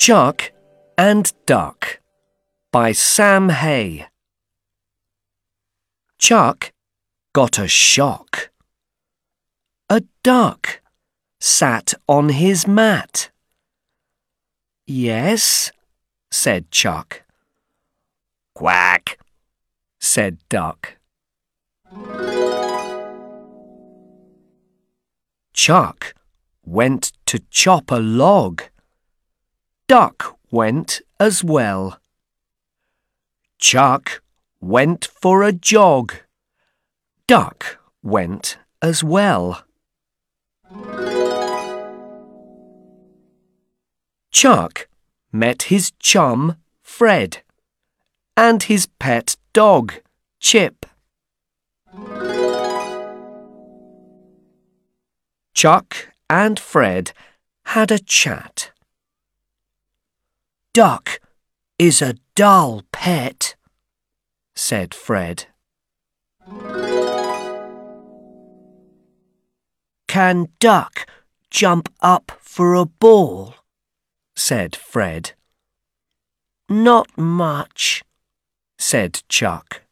Chuck and Duck by Sam Hay. Chuck got a shock. A duck sat on his mat. Yes, said Chuck. Quack, said Duck. Chuck went to chop a log. Duck went as well. Chuck went for a jog. Duck went as well. Chuck met his chum, Fred, and his pet dog, Chip. Chuck and Fred had a chat. Duck is a dull pet, said Fred. Can Duck jump up for a ball? said Fred. Not much, said Chuck.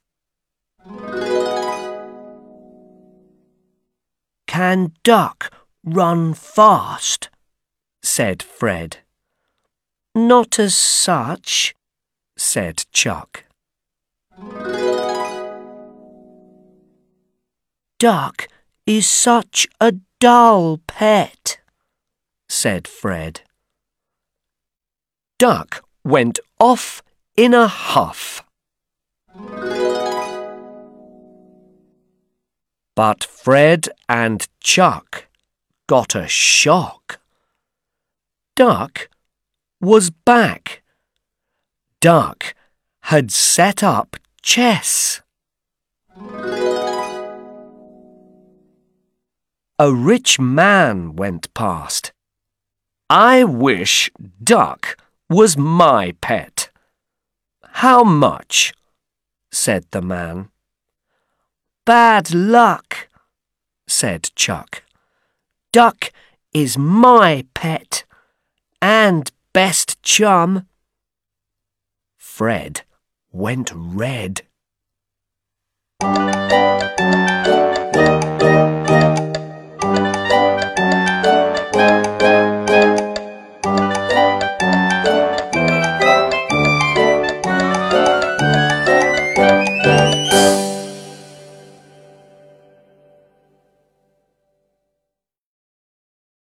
Can Duck run fast? said Fred. Not as such, said Chuck. Duck is such a dull pet, said Fred. Duck went off in a huff. But Fred and Chuck got a shock. Duck was back. Duck had set up chess. A rich man went past. I wish Duck was my pet. How much? said the man. Bad luck, said Chuck. Duck is my pet and best chum. Fred went red.